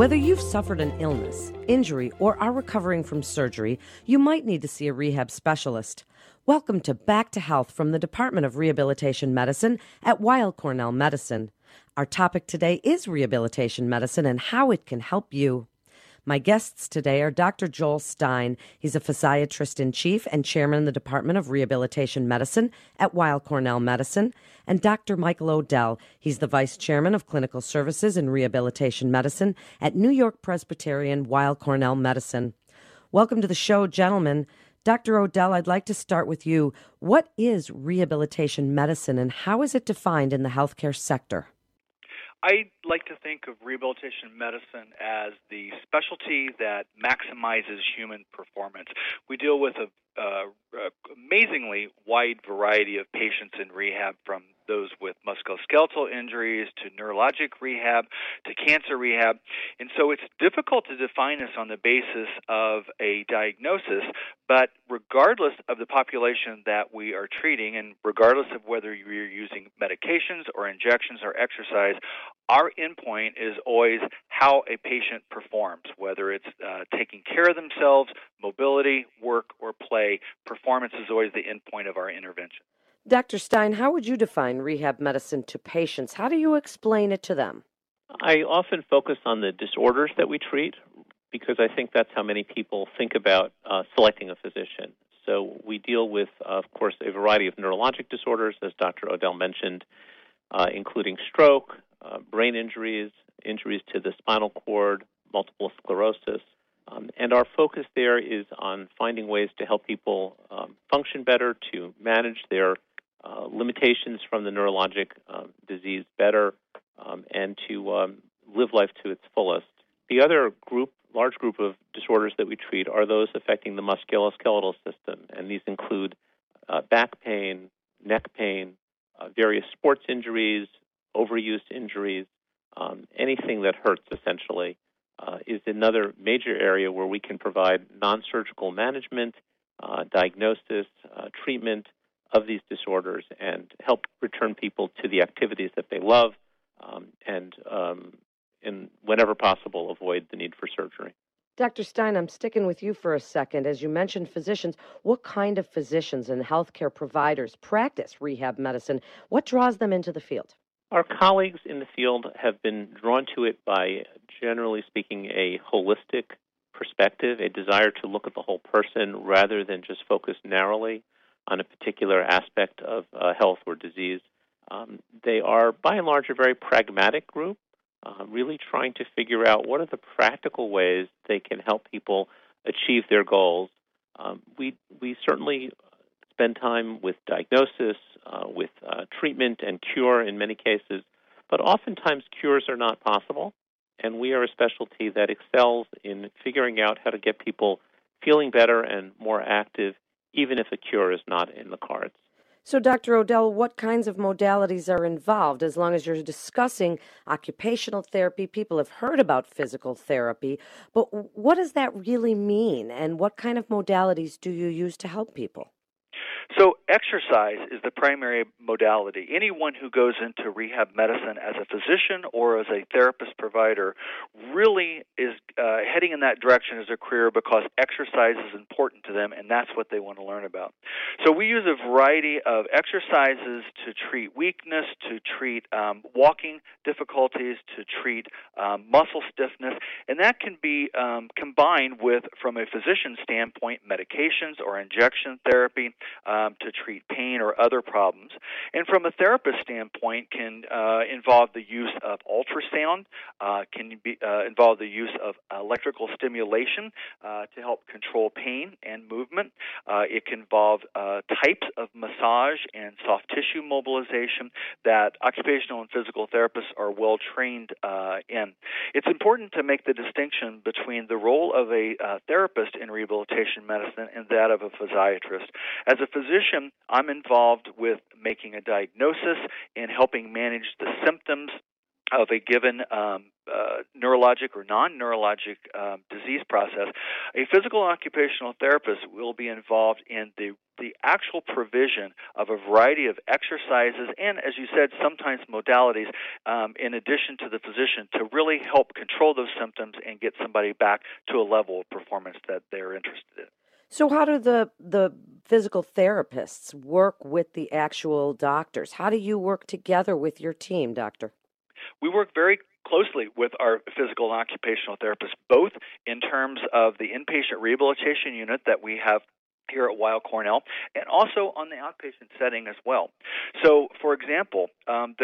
Whether you've suffered an illness, injury, or are recovering from surgery, you might need to see a rehab specialist. Welcome to Back to Health from the Department of Rehabilitation Medicine at Weill Cornell Medicine. Our topic today is rehabilitation medicine and how it can help you. My guests today are Dr. Joel Stein. He's a physiatrist in chief and chairman of the Department of Rehabilitation Medicine at Weill Cornell Medicine, and Dr. Michael O'Dell. He's the vice chairman of clinical services in rehabilitation medicine at New York Presbyterian Weill Cornell Medicine. Welcome to the show, gentlemen. Dr. O'Dell, I'd like to start with you. What is rehabilitation medicine and how is it defined in the healthcare sector? I like to think of rehabilitation medicine as the specialty that maximizes human performance. We deal with a uh, amazingly wide variety of patients in rehab from those with musculoskeletal injuries to neurologic rehab to cancer rehab. And so it's difficult to define this on the basis of a diagnosis, but regardless of the population that we are treating, and regardless of whether you're using medications or injections or exercise, our endpoint is always how a patient performs, whether it's uh, taking care of themselves, mobility, work, or play. Performance is always the endpoint of our intervention. Dr. Stein, how would you define rehab medicine to patients? How do you explain it to them? I often focus on the disorders that we treat because I think that's how many people think about uh, selecting a physician. So we deal with, of course, a variety of neurologic disorders, as Dr. O'Dell mentioned, uh, including stroke, uh, brain injuries, injuries to the spinal cord, multiple sclerosis. Um, and our focus there is on finding ways to help people um, function better, to manage their uh, limitations from the neurologic um, disease better, um, and to um, live life to its fullest. The other group, large group of disorders that we treat are those affecting the musculoskeletal system, and these include uh, back pain, neck pain, uh, various sports injuries, overuse injuries, um, anything that hurts essentially. Uh, is another major area where we can provide non surgical management, uh, diagnosis, uh, treatment, of these disorders and help return people to the activities that they love um, and, um, and, whenever possible, avoid the need for surgery. Dr. Stein, I'm sticking with you for a second. As you mentioned physicians, what kind of physicians and healthcare providers practice rehab medicine? What draws them into the field? Our colleagues in the field have been drawn to it by, generally speaking, a holistic perspective, a desire to look at the whole person rather than just focus narrowly on a particular aspect of uh, health or disease. Um, they are, by and large, a very pragmatic group, uh, really trying to figure out what are the practical ways they can help people achieve their goals. Um, we we certainly spend time with diagnosis, uh, with uh, treatment and cure in many cases, but oftentimes cures are not possible, and we are a specialty that excels in figuring out how to get people feeling better and more active even if a cure is not in the cards. So, Dr. O'Dell, what kinds of modalities are involved? As long as you're discussing occupational therapy, people have heard about physical therapy, but what does that really mean? And what kind of modalities do you use to help people? So, exercise is the primary modality. Anyone who goes into rehab medicine as a physician or as a therapist provider really is uh, heading in that direction as a career because exercise is important to them and that's what they want to learn about. So, we use a variety of exercises to treat weakness, to treat um, walking difficulties, to treat um, muscle stiffness, and that can be um, combined with, from a physician standpoint, medications or injection therapy um, to treat pain or other problems. And from a therapist standpoint, can uh, involve the use of ultrasound, uh, can be, uh, involve the use of electrical stimulation uh, to help control pain and movement. Uh, it can involve uh, types of massage and soft tissue mobilization that occupational and physical therapists are well trained in. It's important to make the distinction between the role of a therapist in rehabilitation medicine and that of a physiatrist. As a physician, I'm involved with making a diagnosis and helping manage the symptoms of a given um, uh, neurologic or non neurologic um, disease process, a physical occupational therapist will be involved in the the actual provision of a variety of exercises and, as you said, sometimes modalities, um, in addition to the physician, to really help control those symptoms and get somebody back to a level of performance that they're interested in. So, how do the the physical therapists work with the actual doctors? How do you work together with your team, doctor? We work very closely with our physical and occupational therapists, both in terms of the inpatient rehabilitation unit that we have here at Weill Cornell, and also on the outpatient setting as well. So, for example, um,